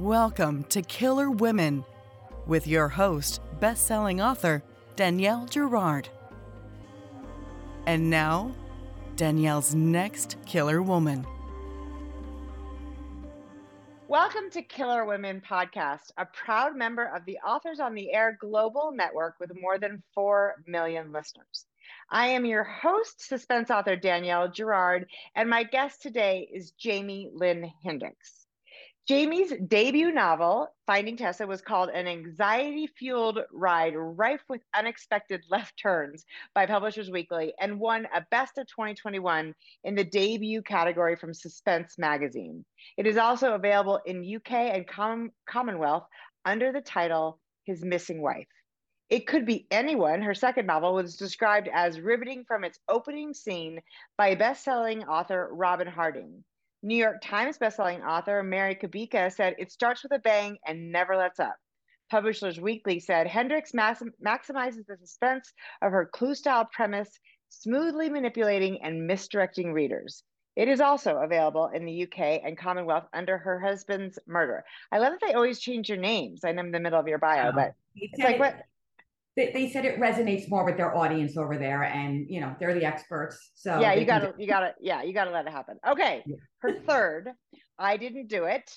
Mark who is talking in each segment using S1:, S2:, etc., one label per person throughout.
S1: Welcome to Killer Women with your host, best-selling author Danielle Girard. And now, Danielle's next killer woman.
S2: Welcome to Killer Women Podcast, a proud member of the Authors on the Air global network with more than 4 million listeners. I am your host, suspense author Danielle Girard, and my guest today is Jaime Lynn Hendricks. Jaime's debut novel, Finding Tessa, was called an anxiety fueled ride rife with unexpected left turns by Publishers Weekly and won a Best of 2021 in the debut category from Suspense magazine. It is also available in UK and Com- Commonwealth under the title His Missing Wife. It Could Be Anyone, her second novel, was described as riveting from its opening scene by best selling author Robyn Harding. New York Times bestselling author Mary Kubica said, It starts with a bang and never lets up. Publishers Weekly said, Hendricks maximizes the suspense of her clue style premise, smoothly manipulating and misdirecting readers. It is also available in the UK and Commonwealth under her husband's murder. I love that they always change your names. I know in the middle of your bio, oh. but it's like what
S3: they, they said it resonates more with their audience over there and you know they're the experts so
S2: yeah you gotta you gotta yeah you gotta let it happen okay yeah. her third i didn't do it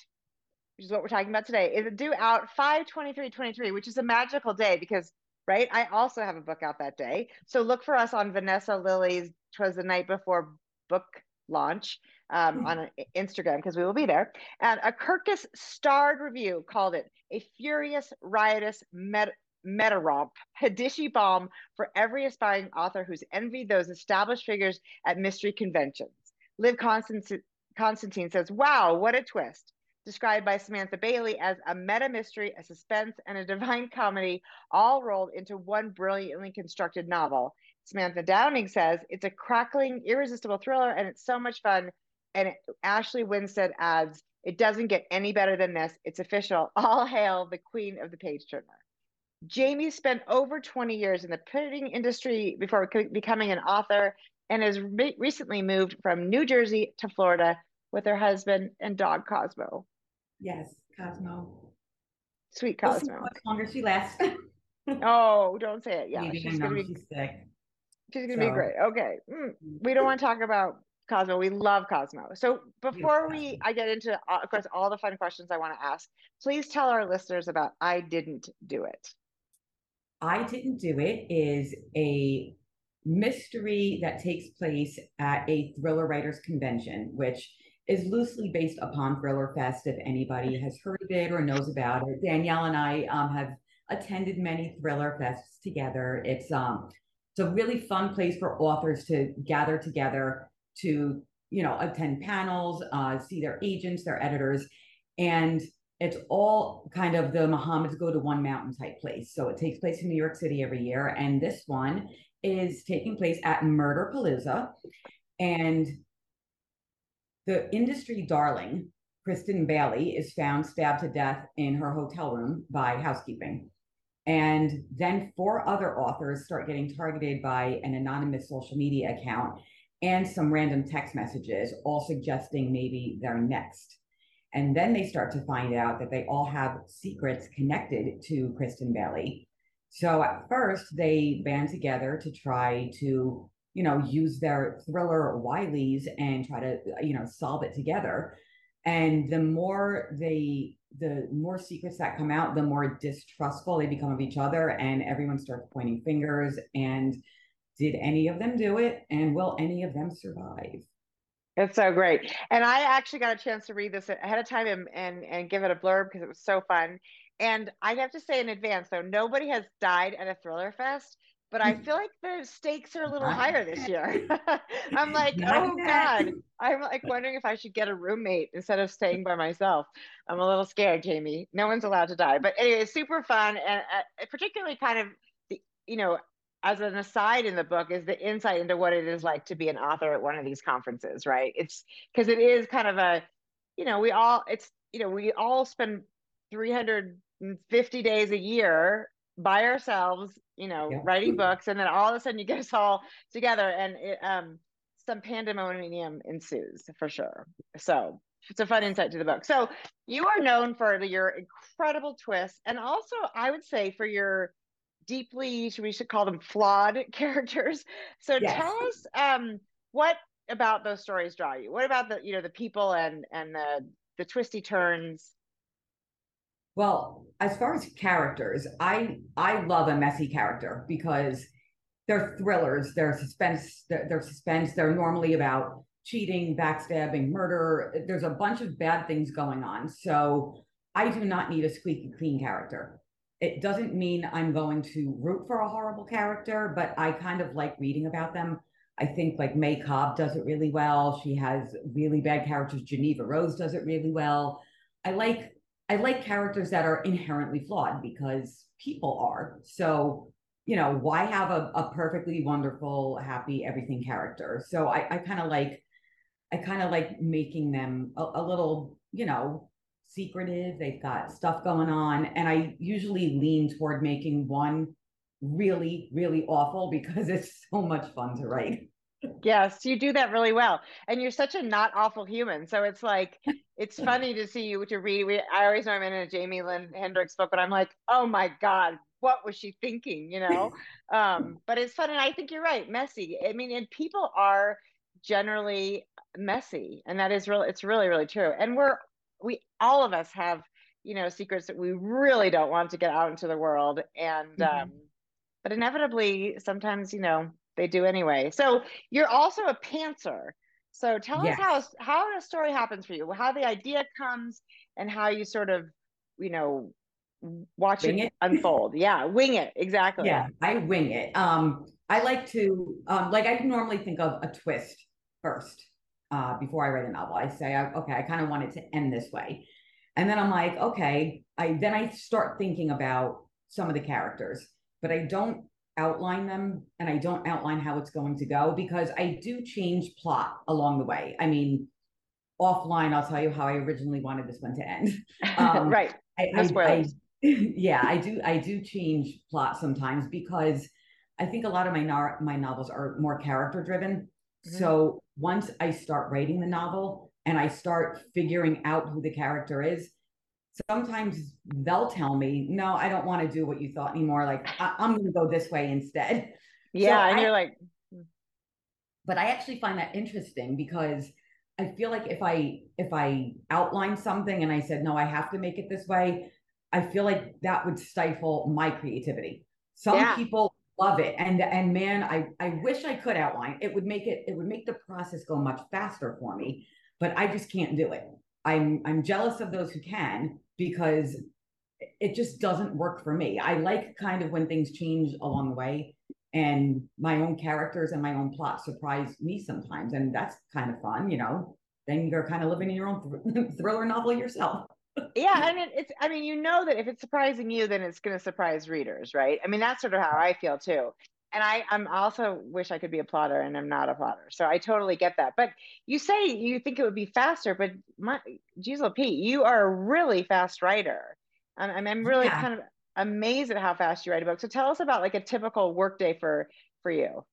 S2: which is what we're talking about today is due out 5 23 23 which is a magical day because right i also have a book out that day so look for us on vanessa lillie's twas the night before book launch um, mm-hmm. on Instagram because we will be there. And a Kirkus starred review called it a furious, riotous, met- meta romp, Hadishi bomb for every aspiring author who's envied those established figures at mystery conventions. Liv Constantine says, Wow, what a twist. Described by Samantha Bailey as a meta mystery, a suspense, and a divine comedy, all rolled into one brilliantly constructed novel. Samantha Downing says, It's a crackling, irresistible thriller, and it's so much fun. And Ashley Winstead adds, It doesn't get any better than this. It's official. All hail the queen of the page turner. Jaime spent over 20 years in the printing industry before becoming an author and has re- recently moved from New Jersey to Florida with her husband and dog Cosmo.
S3: Yes, Cosmo.
S2: Sweet Cosmo. We'll
S3: how much longer she lasts.
S2: oh, don't say it. Yeah, Maybe she's gonna be she's sick. She's gonna so. be great. Okay, mm, we don't want to talk about Cosmo. We love Cosmo. So before we, I get into, uh, of course, all the fun questions I want to ask. Please tell our listeners about I didn't do it.
S3: I Didn't Do It is a mystery that takes place at a thriller writers convention, which is loosely based upon Thriller Fest. If anybody has heard of it or knows about it, Danielle and I um, have attended many Thriller Fests together. It's um, it's a really fun place for authors to gather together to you know attend panels, uh, see their agents, their editors, and it's all kind of the Muhammad's go to one mountain type place. So it takes place in New York City every year. And this one is taking place at Murder Palooza. And the industry darling, Kristen Bailey, is found stabbed to death in her hotel room by housekeeping. And then four other authors start getting targeted by an anonymous social media account and some random text messages, all suggesting maybe they're next. And then they start to find out that they all have secrets connected to Kristen Bailey. So at first, they band together to try to, you know, use their thriller wileys and try to, you know, solve it together. And the more they, the more secrets that come out, the more distrustful they become of each other, and everyone starts pointing fingers. And did any of them do it? And will any of them survive?
S2: It's so great. And I actually got a chance to read this ahead of time and, and, and give it a blurb because it was so fun. And I have to say in advance, though, nobody has died at a thriller fest, but I feel like the stakes are a little higher this year. I'm like, oh God. I'm like wondering if I should get a roommate instead of staying by myself. I'm a little scared, Jaime. No one's allowed to die. But anyway, super fun and uh, particularly kind of the, you know, as an aside in the book is the insight into what it is like to be an author at one of these conferences right it's because it is kind of a you know we all it's you know we all spend 350 days a year by ourselves you know yeah. writing books and then all of a sudden you get us all together and it, um some pandemonium ensues for sure so it's a fun insight to the book. So you are known for your incredible twists, and also I would say for your deeply, we should call them flawed characters. So yes. tell us um, what about those stories draw you? What about the you know the people and and the the twisty turns?
S3: Well, as far as characters, I I love a messy character because they're thrillers, they're suspense, they're, they're suspense. They're normally about cheating, backstabbing, murder. There's a bunch of bad things going on. So I do not need a squeaky clean character. It doesn't mean I'm going to root for a horrible character, but I kind of like reading about them. I think like May Cobb does it really well. She has really bad characters. Geneva Rose does it really well. I like I like characters that are inherently flawed because people are. So, you know, why have a, a perfectly wonderful, happy, everything character? So I, I kind of like I kind of like making them a, a little, you know, secretive. They've got stuff going on. And I usually lean toward making one really, really awful because it's so much fun to write.
S2: Yes, you do that really well. And you're such a not awful human. So it's like, it's funny to see you to read. We, I always know I'm in a Jaime Lynn Hendricks book, but I'm like, oh my God, what was she thinking? You know? um, but it's fun. And I think you're right, messy. I mean, and people are generally messy. And that is really, it's really, really true. And we're, we, all of us have, you know, secrets that we really don't want to get out into the world. And, mm-hmm. um, but inevitably, sometimes, you know, they do anyway. So you're also a pantser. So tell yes. us how how a story happens for you, how the idea comes, and how you sort of, you know, watch it, it, unfold. Yeah, wing it exactly.
S3: Yeah, I wing it. Um, I like to um, like I normally think of a twist first uh, before I write a novel. I say, okay, I kind of want it to end this way, and then I'm like, okay, I then I start thinking about some of the characters, but I don't outline them and I don't outline how it's going to go because I do change plot along the way. I mean, offline, I'll tell you how I originally wanted this one to end.
S2: Um, right. I, I, I,
S3: yeah, I do. I do change plot sometimes because I think a lot of my no- my novels are more character driven. Mm-hmm. So once I start writing the novel and I start figuring out who the character is, sometimes they'll tell me, no, I don't want to do what you thought anymore. Like I- am going to go this way instead.
S2: Yeah. So and I, you're like,
S3: hmm. but I actually find that interesting because I feel like if I, if I outline something and I said, no, I have to make it this way, I feel like that would stifle my creativity. Some yeah. people love it. And, and man, I, I wish I could outline it would make it, it would make the process go much faster for me, but I just can't do it. I'm I'm jealous of those who can because it just doesn't work for me. I like kind of when things change along the way and my own characters and my own plot surprise me sometimes and that's kind of fun, you know. Then you're kind of living in your own th- thriller novel yourself.
S2: Yeah, I mean it's I mean you know that if it's surprising you then it's going to surprise readers, right? I mean that's sort of how I feel too and I I'm also wish I could be a plotter and I'm not a plotter. So I totally get that. But you say you think it would be faster, but my Gisela Pete, you are a really fast writer. I'm I'm really yeah. kind of amazed at how fast you write a book. So tell us about like a typical workday for for you.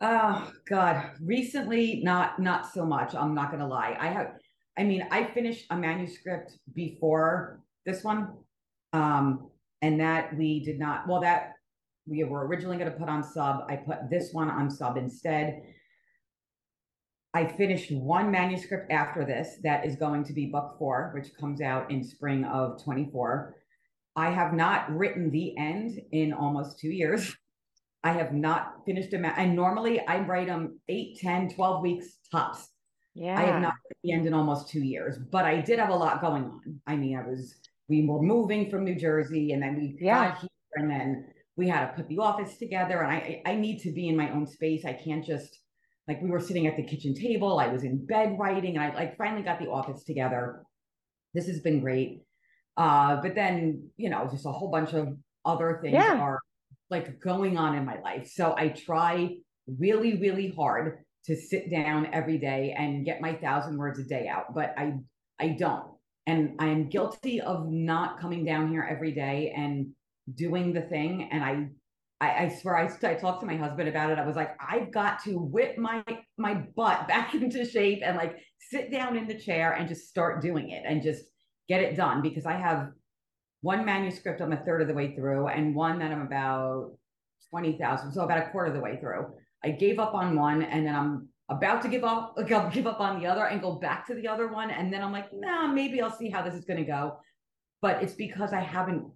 S3: Oh God. Recently, not not so much. I'm not gonna lie. I have I mean, I finished a manuscript before this one. Um, and that we did not well that we were originally going to put on sub. I put this one on sub instead. I finished one manuscript after this that is going to be book four, which comes out in spring of 24. I have not written the end in almost two years. I have not finished them. And normally I write them 8, 10, 12 weeks tops. Yeah. I have not the end in almost two years, but I did have a lot going on. I mean, I was, we were moving from New Jersey and then we yeah. got here and then we had to put the office together and I I need to be in my own space. I can't just like we were sitting at the kitchen table. I was in bed writing and I like finally got the office together. This has been great. Uh, but then, you know, just a whole bunch of other things yeah. are like going on in my life. So I try really, really hard to sit down every day and get my thousand words a day out, but I I don't. And I am guilty of not coming down here every day and doing the thing and i I, I swear I, I talked to my husband about it. I was like, I've got to whip my my butt back into shape and like sit down in the chair and just start doing it and just get it done because I have one manuscript I'm a third of the way through and one that I'm about 20,000. So about a quarter of the way through. I gave up on one and then I'm about to give up, like I'll give up on the other and go back to the other one. And then I'm like, nah, maybe I'll see how this is going to go. But it's because I haven't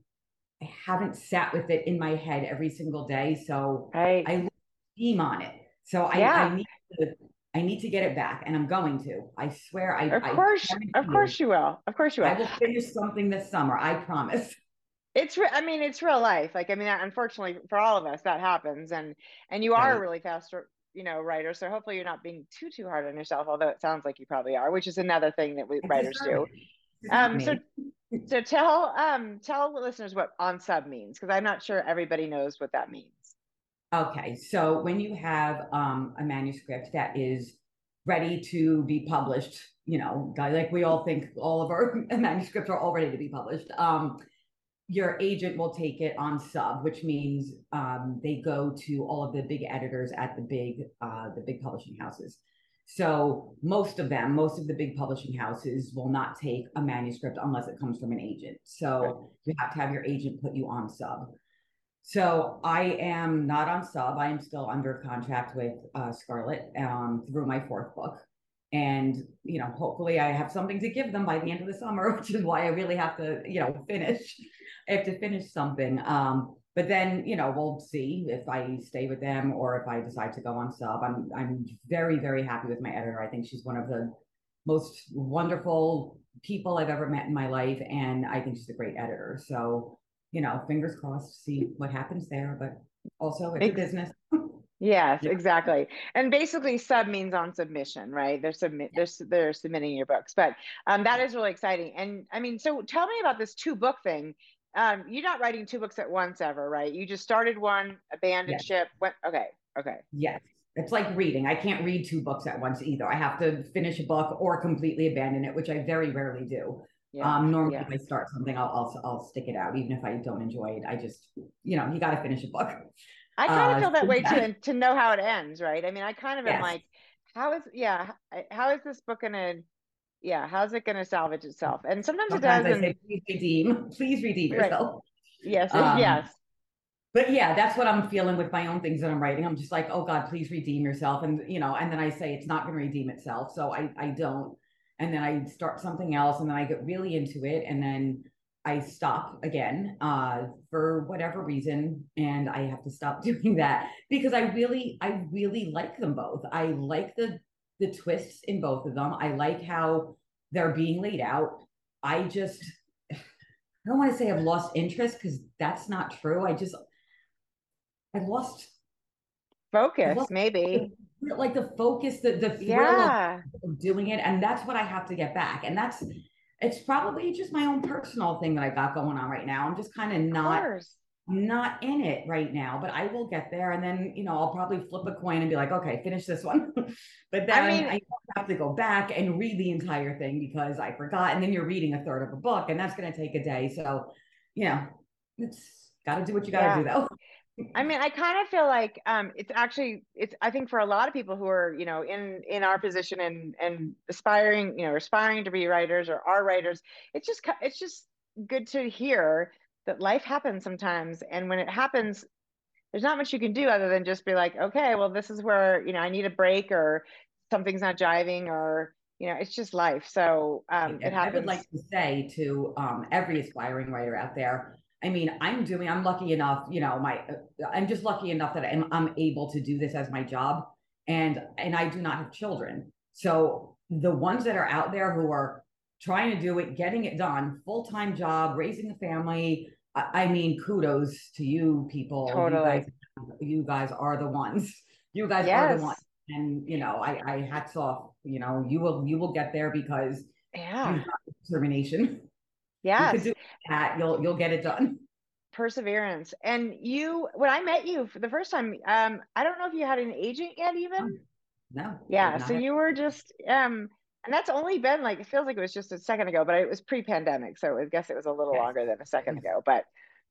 S3: I haven't sat with it in my head every single day. So right. I steam on it. So I, yeah. I need to I need to get it back and I'm going to. I swear I
S2: Of course, I of course you will. Of course you will.
S3: I will finish something this summer. I promise.
S2: It's re- I mean it's real life. Like I mean unfortunately for all of us that happens and and you are right. a really fast you know writer so hopefully you're not being too too hard on yourself although it sounds like you probably are which is another thing that we writers do. Um so so tell um tell the listeners what on sub means because I'm not sure everybody knows what that means.
S3: Okay, so when you have um, a manuscript that is ready to be published, you know, like we all think all of our manuscripts are all ready to be published. Um, your agent will take it on sub, which means um, they go to all of the big editors at the big uh, the big publishing houses. So most of them, most of the big publishing houses will not take a manuscript unless it comes from an agent. So right. you have to have your agent put you on sub. So I am not on sub. I am still under contract with uh, Scarlet um, through my fourth book. And, you know, hopefully I have something to give them by the end of the summer, which is why I really have to, you know, finish. I have to finish something. Um, but then you know we'll see if I stay with them or if I decide to go on sub. I'm I'm very very happy with my editor. I think she's one of the most wonderful people I've ever met in my life, and I think she's a great editor. So you know, fingers crossed, see what happens there. But also it's a business.
S2: Yes, yeah. exactly. And basically sub means on submission, right? They're submit they're they're submitting your books. But um that is really exciting. And I mean, so tell me about this two book thing um, you're not writing two books at once ever, right? You just started one, abandoned yes. ship. Went, okay, okay.
S3: Yes. It's like reading. I can't read two books at once either. I have to finish a book or completely abandon it, which I very rarely do. Yeah. Um, normally, yeah. if I start something, I'll, I'll I'll stick it out, even if I don't enjoy it. I just, you know, you got to finish a book.
S2: I kind of uh, feel that way too, and to know how it ends, right? I mean, I kind of yes. am like, how is, yeah, how is this book gonna yeah how's it going to salvage itself? And sometimes, sometimes it does say,
S3: please redeem please redeem yourself. Right.
S2: yes um, yes.
S3: but yeah that's what i'm feeling with my own things that i'm writing. I'm just like oh god please redeem yourself. And you know and then i say it's not going to redeem itself. So i i don't. And then i start something else and then i get really into it and then i stop again uh for whatever reason and i have to stop doing that because i really i really like them both. I like the the twists in both of them. I like how they're being laid out. I just, I don't want to say I've lost interest because that's not true. I just, I lost
S2: focus, lost, maybe
S3: like the focus, the the thrill yeah. of doing it, and that's what I have to get back. And that's, it's probably just my own personal thing that I got going on right now. I'm just kind of not not in it right now, but I will get there. And then, you know, I'll probably flip a coin and be like, okay, finish this one. but then I, mean, I have to go back and read the entire thing because I forgot. And then you're reading a third of a book and that's going to take a day. So, you know, it's got to do what you got to yeah. do though.
S2: I mean, I kind of feel like um, it's actually it's. I think for a lot of people who are you know in in our position and and aspiring you know aspiring to be writers or are writers, it's just it's just good to hear that life happens sometimes and when it happens there's not much you can do other than just be like okay well this is where you know i need a break or something's not jiving or you know it's just life so um it happens.
S3: i would like to say to um, every aspiring writer out there i mean i'm doing i'm lucky enough you know my i'm just lucky enough that i'm, I'm able to do this as my job and and i do not have children so the ones that are out there who are trying to do it getting it done full-time job raising a family I mean, kudos to you people.
S2: Totally.
S3: You guys, you guys are the ones. You guys yes. are the ones. And you know, I, I hats off. You know, you will you will get there because
S2: yeah,
S3: determination.
S2: Yeah,
S3: you that. You'll you'll get it done.
S2: Perseverance. And you, when I met you for the first time, um, I don't know if you had an agent yet, even.
S3: No.
S2: Yeah. So you were just um and that's only been like it feels like it was just a second ago, but it was pre-pandemic, so I guess it was a little yes. longer than a second ago. But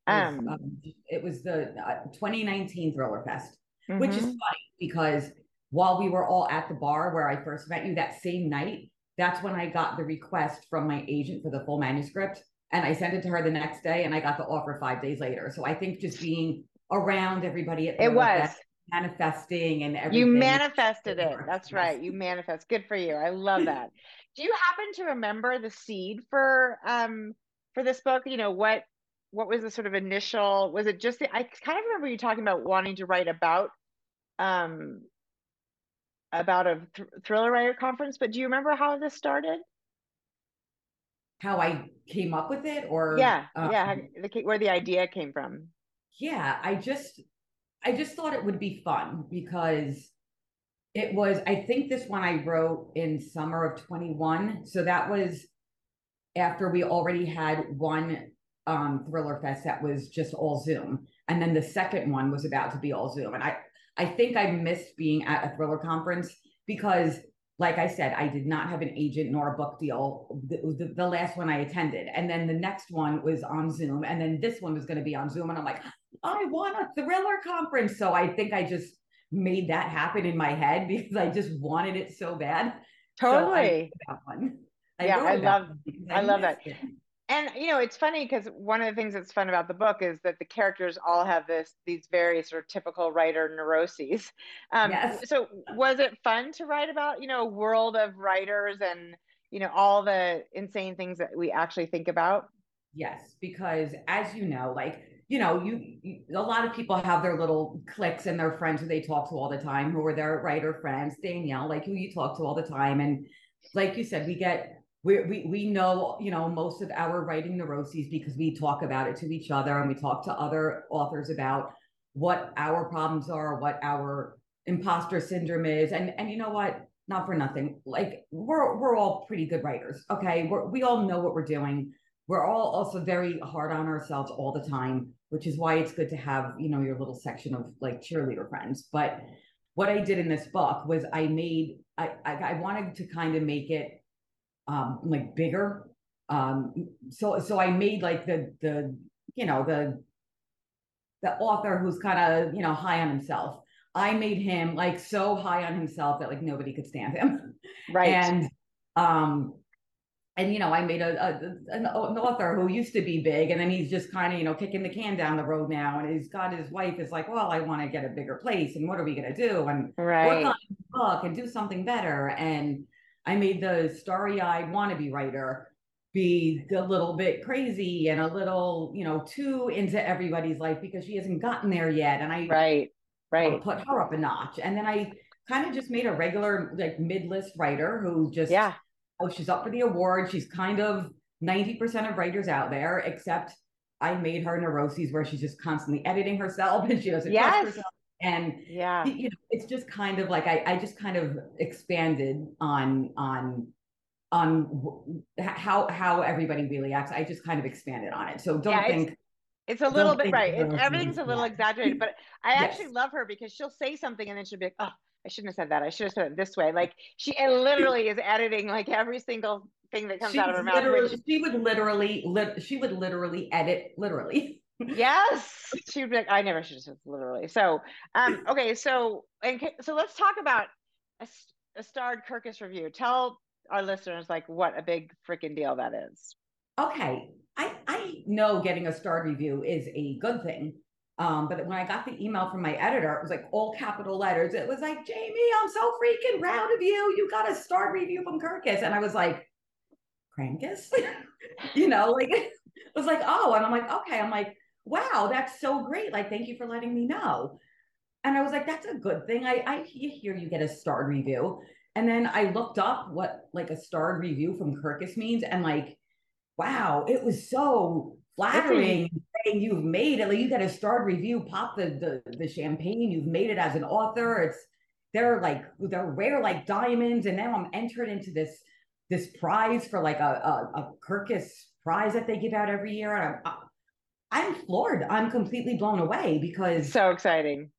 S3: Um, um, it was the uh, 2019 Thriller Fest, mm-hmm. which is mm-hmm. funny because while we were all at the bar where I first met you that same night, that's when I got the request from my agent for the full manuscript. And I sent it to her the next day and I got the offer five days later. So I think just being around everybody
S2: at it was
S3: manifesting and everything.
S2: You manifested it. That's right. You manifest. Good for you. I love that. Do you happen to remember the seed for um for this book? You know, what what was the sort of initial was it just the I kind of remember you talking about wanting to write about um about a th- thriller writer conference, but do you remember how this started?
S3: How I came up with it or
S2: Yeah, um, yeah, the, where the idea came from.
S3: Yeah, I just I just thought it would be fun because it was I think this one I wrote in summer of 21. So that was after we already had one um thriller fest that was just all Zoom. And then the second one was about to be all Zoom. And I I think I missed being at a thriller conference because like I said, I did not have an agent nor a book deal. The, the, the, last one I attended, and then the next one was on Zoom, and then this one was going to be on Zoom, and I'm like, I want a thriller conference. So I think I just made that happen in my head because I just wanted it so bad.
S2: Totally.
S3: So that one. I
S2: yeah, I love I, I love that. It. And you know, it's funny because one of the things that's fun about the book is that the characters all have this these very sort of typical writer neuroses. Um, yes. So was it fun to write about you know a world of writers and you know all the insane things that we actually think about?
S3: Yes, because as you know, like you know, you, you, a lot of people have their little cliques and their friends who they talk to all the time, who are their writer friends. Danielle, like who you talk to all the time, and like you said, we get we we we know you know most of our writing neuroses because we talk about it to each other and we talk to other authors about what our problems are, what our imposter syndrome is, and and you know what, not for nothing, like we're we're all pretty good writers, okay? We're, we all know what we're doing we're all also very hard on ourselves all the time which is why it's good to have you know your little section of like cheerleader friends. But what i did in this book was i made i i, I wanted to kind of make it um like bigger. Um so so i made like the the you know the the author who's kind of you know high on himself. I made him like so high on himself that like nobody could stand him.
S2: Right.
S3: And um and you know, I made a, a, an, author who used to be big, and then he's just kind of you know kicking the can down the road now, and he's got his wife is like, well, I want to get a bigger place, and what are we gonna do? And
S2: right. work on
S3: a book and do something better. And I made the starry-eyed wannabe writer be a little bit crazy and a little you know too into everybody's life because she hasn't gotten there yet, and I
S2: right right
S3: put her up a notch, and then I kind of just made a regular like mid-list writer who just
S2: yeah
S3: oh, she's up for the award. She's kind of 90% of writers out there, except I made her neuroses where she's just constantly editing herself and she doesn't yes. trust herself. And
S2: yeah,
S3: you know, it's just kind of like I, I just kind of expanded on on on how how everybody really acts. I just kind of expanded on it. So don't yeah, think
S2: it's a little bit right. It, everything's a little yeah. exaggerated, but I actually love her because she'll say something and then she'll be like, "Oh, I shouldn't have said that. I should have said it this way. Like she literally is editing like every single thing that comes she out of her mouth.
S3: Which, she would literally, li- she would literally edit literally.
S2: yes, she would be like, I never should have said literally. So, um, okay, so and so let's talk about a, a starred Kirkus review. Tell our listeners like what a big freaking deal that is.
S3: Okay, I I know getting a starred review is a good thing um, but when I got the email from my editor, it was like all capital letters. It was like, Jaime, I'm so freaking proud of you. You got a star review from Kirkus. And I was like, Krankus? you know, like it was like, oh, and I'm like, okay. I'm like, wow, that's so great. Like, thank you for letting me know. And I was like, that's a good thing. I, I hear you get a starred review. And then I looked up what like a starred review from Kirkus means. And like, wow, it was so flattering saying you've made it like you got a starred review pop the, the the champagne you've made it as an author it's they're like they're rare like diamonds and now i'm entered into this this prize for like a a, a kirkus prize that they give out every year and i'm i'm floored i'm completely blown away because
S2: so exciting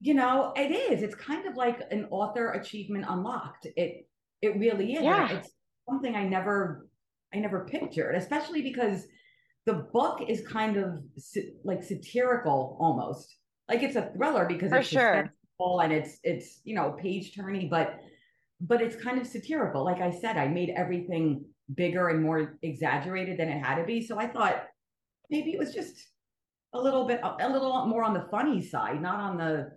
S3: you know it is it's kind of like an author achievement unlocked it it really is
S2: yeah.
S3: it's something i never i never pictured especially because the book is kind of like satirical almost. Like it's a thriller because
S2: For
S3: it's
S2: sure.
S3: and it's it's you know page turny, but but it's kind of satirical. Like I said, I made everything bigger and more exaggerated than it had to be. So I thought maybe it was just a little bit a little more on the funny side, not on the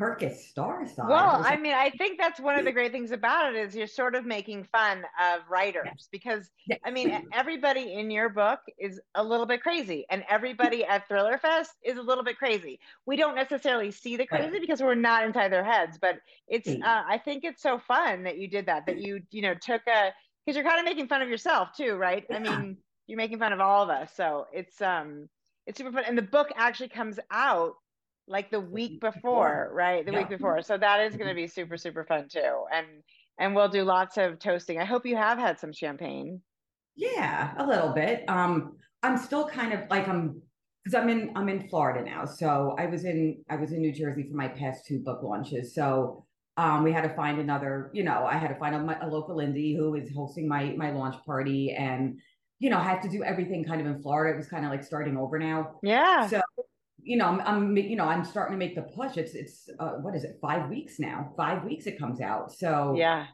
S3: Kirkus star side.
S2: Well, I mean, I think that's one of the great things about it is you're sort of making fun of writers yes. because yes. I mean, everybody in your book is a little bit crazy, and everybody at Thriller Fest is a little bit crazy. We don't necessarily see the crazy right. because we're not inside their heads, but it's. Uh, I think it's so fun that you did that. That you you know took a because you're kind of making fun of yourself too, right? Yeah. I mean, you're making fun of all of us, so it's um it's super fun, and the book actually comes out like the week before, right? The yeah. week before. So that is going to mm-hmm. be super, super fun too. And and we'll do lots of toasting. I hope you have had some champagne.
S3: Yeah, a little bit. Um, I'm still kind of like I'm because I'm in I'm in Florida now. So I was in I was in New Jersey for my past two book launches. So um, we had to find another, you know, I had to find a, a local indie who is hosting my my launch party and you know, I had to do everything kind of in Florida. It was kind of like starting over now.
S2: Yeah.
S3: So you know, I'm, I'm, you know, I'm starting to make the push. It's, it's, uh, what is it? Five weeks now. Five weeks it comes out. So
S2: yeah,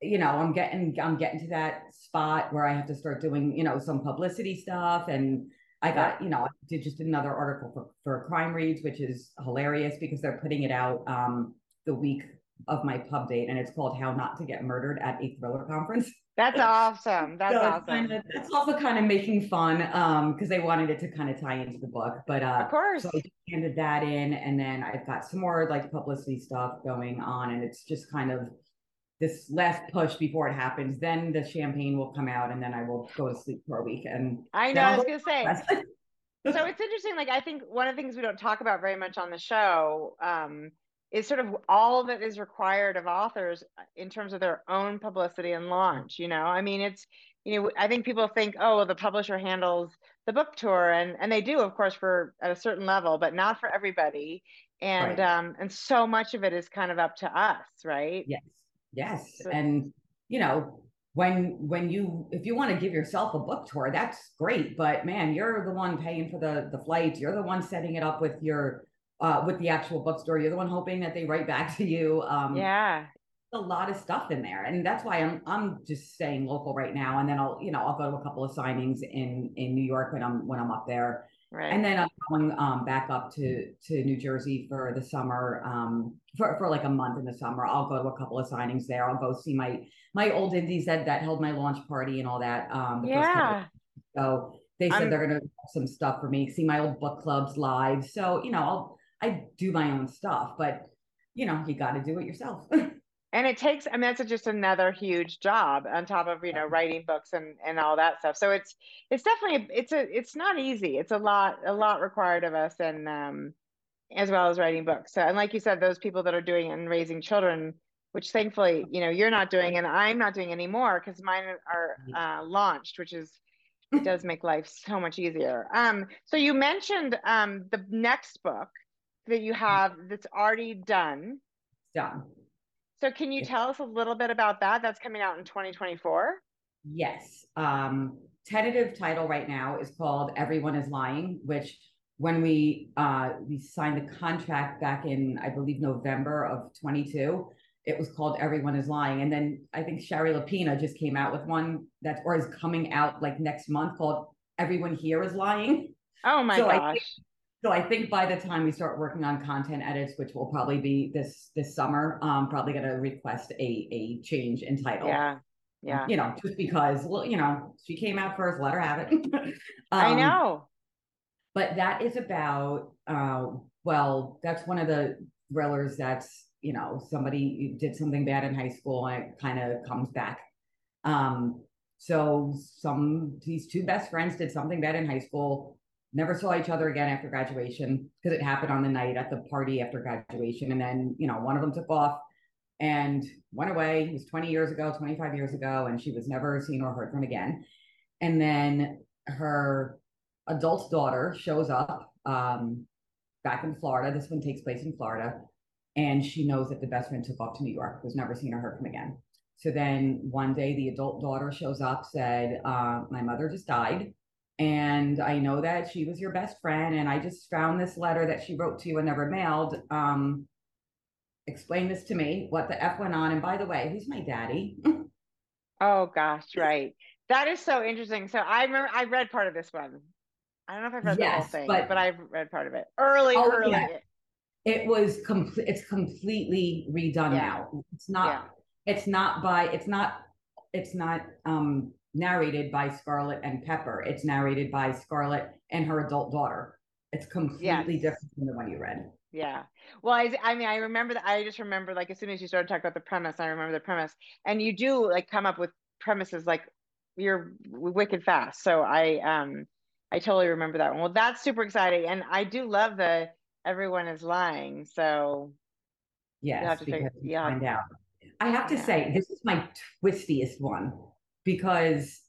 S3: you know, I'm getting, I'm getting to that spot where I have to start doing, you know, some publicity stuff. And I got, you know, I did just another article for, for Crime Reads, which is hilarious because they're putting it out um, the week of my pub date, and it's called "How Not to Get Murdered at a Thriller Conference."
S2: That's awesome. That's so awesome.
S3: Kind of, it's also kind of making fun um because they wanted it to kind of tie into the book. But uh
S2: of course.
S3: So I handed that in and then I've got some more like publicity stuff going on and it's just kind of this last push before it happens. Then the champagne will come out and then I will go to sleep for a week. And
S2: I know I was gonna say so it's interesting. Like I think one of the things we don't talk about very much on the show um is sort of all that is required of authors uh, in terms of their own publicity and launch you know? I mean it's you know i think people think oh well, the publisher handles the book tour and and they do of course for at a certain level but not for everybody. And right. um and so much of it is kind of up to us right?
S3: Yes. Yes. So, and you know when when you if you want to give yourself a book tour that's great but man you're the one paying for the the flights you're the one setting it up with your uh, with the actual bookstore. You're the one hoping that they write back to you. Um,
S2: yeah,
S3: a lot of stuff in there, and that's why I'm I'm just staying local right now. And then I'll you know I'll go to a couple of signings in in New York when I'm when I'm up there.
S2: Right.
S3: And then I'm going um, back up to to New Jersey for the summer, um, for, for like a month in the summer. I'll go to a couple of signings there. I'll go see my my old indies that that held my launch party and all that. Um,
S2: yeah.
S3: So they said I'm, they're going to do some stuff for me. See my old book clubs live. So you know I'll I do my own stuff, but you know, you got to do it yourself.
S2: and it takes, I mean, that's just another huge job on top of, you know, writing books and, and all that stuff. So it's, it's definitely, it's a, it's not easy. It's a lot, a lot required of us and, um, as well as writing books. So, and like you said, those people that are doing and raising children, which thankfully, you know, you're not doing, and I'm not doing anymore because mine are uh, launched, which is, it does make life so much easier. Um, so you mentioned um, the next book, that you have that's already done.
S3: Done.
S2: So can you tell us a little bit about that? That's coming out in 2024.
S3: Yes. Um, tentative title right now is called Everyone is Lying, which when we uh, we signed the contract back in I believe November of 22, it was called Everyone is Lying. And then I think Shari Lapena just came out with one that or is coming out like next month called Everyone Here is Lying.
S2: Oh my so gosh.
S3: So I think by the time we start working on content edits, which will probably be this this summer, um, probably going to request a a change in title.
S2: Yeah, yeah.
S3: You know, just because well, you know, she came out first, let her have it.
S2: um, I know.
S3: But that is about uh, well, that's one of the thrillers that's you know somebody did something bad in high school and it kind of comes back. Um, so some these two best friends did something bad in high school never saw each other again after graduation because it happened on the night at the party after graduation. And then, you know, one of them took off and went away. It was 20 years ago, 25 years ago, and she was never seen or heard from again. And then her adult daughter shows up um, back in Florida. This one takes place in Florida. And she knows that the best friend took off to New York, was never seen or heard from again. So then one day the adult daughter shows up, said, uh, My mother just died And I know that she was your best friend. And I just found this letter that she wrote to you and never mailed. Um, explain this to me, what the F went on. And by the way, who's my daddy?
S2: oh gosh, right. That is so interesting. So I remember I read part of this one. I don't know if I've read yes, the whole thing, but, but I've read part of it early, oh, early. Yeah.
S3: It was complete. It's completely redone yeah. now. It's not. Yeah. It's not by. It's not. It's not um narrated by Scarlett and Pepper. It's narrated by Scarlett and her adult daughter. It's completely yes. different from the one you read.
S2: Yeah. Well, I, I mean, I remember that. I just remember like as soon as you started talking about the premise, I remember the premise, and you do like come up with premises like you're wicked fast. So I, um, I totally remember that one. Well, that's super exciting, and I do love the everyone is lying. So
S3: yes, you have to figure, yeah. find out. I have to yeah. say, this is my twistiest one because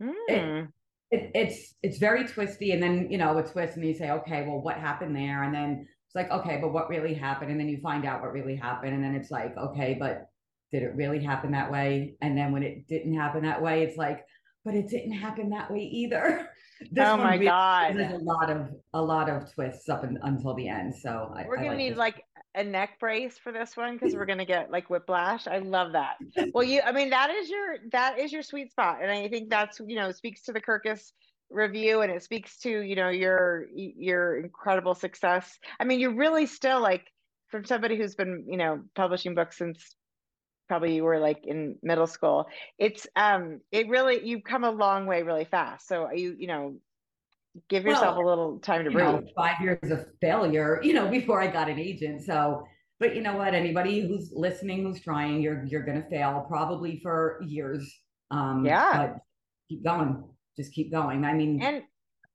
S3: mm. it, hmm. it, it's it's very twisty, and then you know it twists, and you say, okay, well, what happened there? And then it's like, okay, but what really happened? And then you find out what really happened, and then it's like, okay, but did it really happen that way? And then when it didn't happen that way, it's like, but it didn't happen that way either.
S2: This oh my really, god!
S3: There's a lot of a lot of twists up in, until the end. So
S2: we're gonna like need this. like a neck brace for this one because we're gonna get like whiplash. I love that. Well, you, I mean, that is your that is your sweet spot, and I think that's you know speaks to the Kirkus review and it speaks to you know your your incredible success. I mean, you're really still like from somebody who's been you know publishing books since probably you were like in middle school it's um it really you've come a long way really fast so you you know give yourself well, a little time to breathe know,
S3: five years of failure you know before i got an agent so but you know what anybody who's listening who's trying you're you're gonna fail probably for years um
S2: yeah
S3: keep going just keep going i mean
S2: and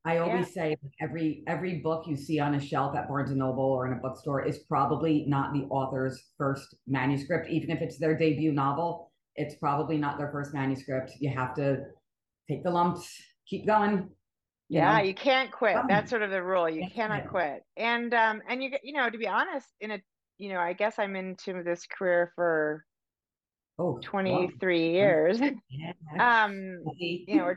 S3: I always yeah. say every every book you see on a shelf at Barnes and Noble or in a bookstore is probably not the author's first manuscript, even if it's their debut novel. It's probably not their first manuscript. You have to take the lumps, keep going.
S2: Yeah, know? you can't quit. That's sort of the rule. You cannot quit. And um and you you know to be honest, in a you know I guess I'm into this career for oh 23 wow. years. Yeah. um you know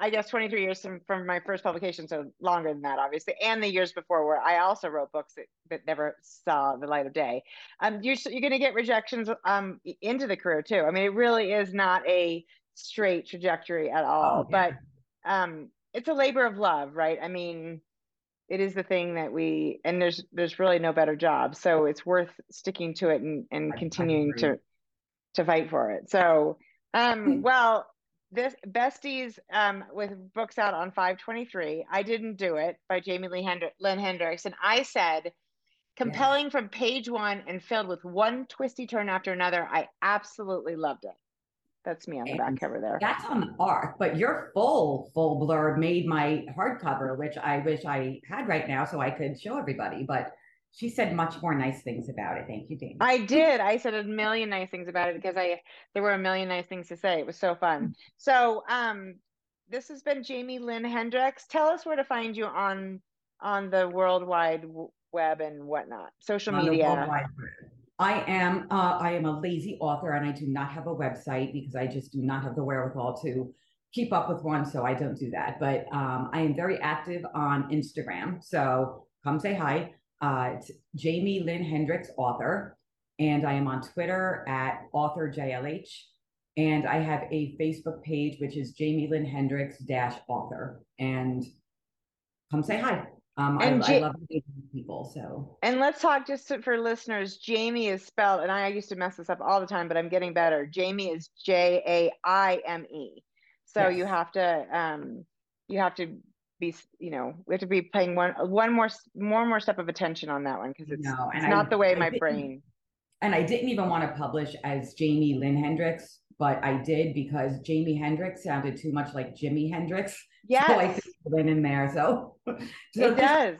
S2: I guess 23 years from, from my first publication, so longer than that, obviously, and the years before where I also wrote books that, that never saw the light of day. Um, you're you're going to get rejections um into the career too. I mean, it really is not a straight trajectory at all, oh, yeah. but um, it's a labor of love, right? I mean, it is the thing that we and there's there's really no better job, so it's worth sticking to it and and continuing to to fight for it. So, um, hmm. well this besties um, with books out on 523 i didn't do it by jaime lee Hendri- lynn hendricks and i said compelling yes. from page one and filled with one twisty turn after another i absolutely loved it that's me on the and back cover there
S3: that's on the arc but your full full blurb made my hardcover which i wish i had right now so i could show everybody but she said much more nice things about it. Thank you, Dana.
S2: I did. I said a million nice things about it because I there were a million nice things to say. It was so fun. So um this has been Jaime Lynn Hendricks. Tell us where to find you on on the worldwide web and whatnot, social on media.
S3: I am uh, I am a lazy author and I do not have a website because I just do not have the wherewithal to keep up with one, so I don't do that. But um, I am very active on Instagram, so come say hi. Uh, it's Jaime Lynn Hendricks, author, and I am on Twitter at author JLH. And I have a Facebook page, which is Jaime Lynn Hendricks dash author. And come say hi. Um, and I, I love people. So,
S2: and let's talk just to, for listeners. Jaime is spelled, and I used to mess this up all the time, but I'm getting better. Jaime is J A I M E. So yes. you have to, um, you have to be you know we have to be paying one one more more more step of attention on that one because it's, no, it's not I, the way I my brain
S3: and i didn't even want to publish as jaime lynn hendricks but i did because jaime hendricks sounded too much like jimi hendrix
S2: yeah
S3: so i lynn in there so,
S2: so it does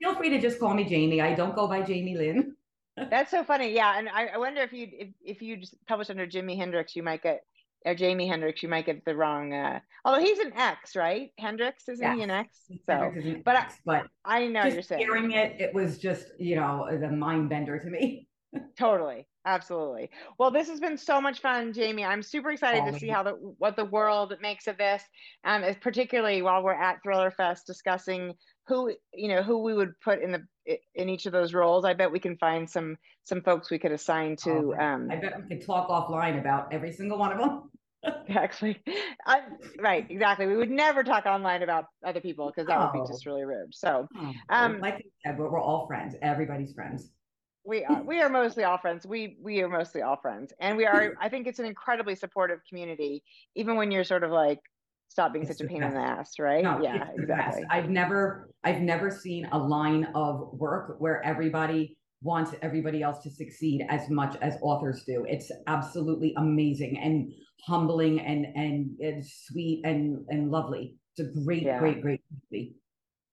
S3: feel free to just call me jaime i don't go by jaime lynn
S2: that's so funny yeah and i, I wonder if you if, if you just publish under jimi hendrix you might get or Jamie Hendrix, you might get the wrong. Uh, although he's an X, right? Hendrix isn't yes. he an X? So, an
S3: but X, I, but
S2: I know
S3: just
S2: you're saying
S3: hearing it, it was just you know the mind bender to me.
S2: totally, Absolutely. Well, this has been so much fun, Jaime. I'm super excited to see how the what the world makes of this, um, particularly while we're at Thriller Fest discussing who you know who we would put in the in each of those roles. I bet we can find some some folks we could assign to.
S3: Oh, um, I bet we could talk offline about every single one of them.
S2: Actually, I, right, exactly. We would never talk online about other people because that oh. would be just really rude. So,
S3: oh, um, like I said, we're all friends. Everybody's friends
S2: we are we are mostly all friends. We we are mostly all friends. And we are i think it's an incredibly supportive community even when you're sort of like stop being it's such a pain best. in the ass right?
S3: No, yeah exactly. I've never i've never seen a line of work where everybody wants everybody else to succeed as much as authors do. It's absolutely amazing and humbling and and it's sweet and and lovely. It's a great yeah. great great movie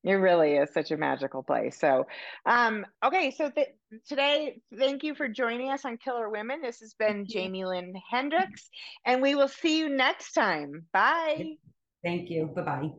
S2: it really is such a magical place. So, um, okay, so th- today, thank you for joining us on Killer Women. This has been Jaime Lynn Hendricks, and we will see you next time. Bye.
S3: Thank you. Bye bye.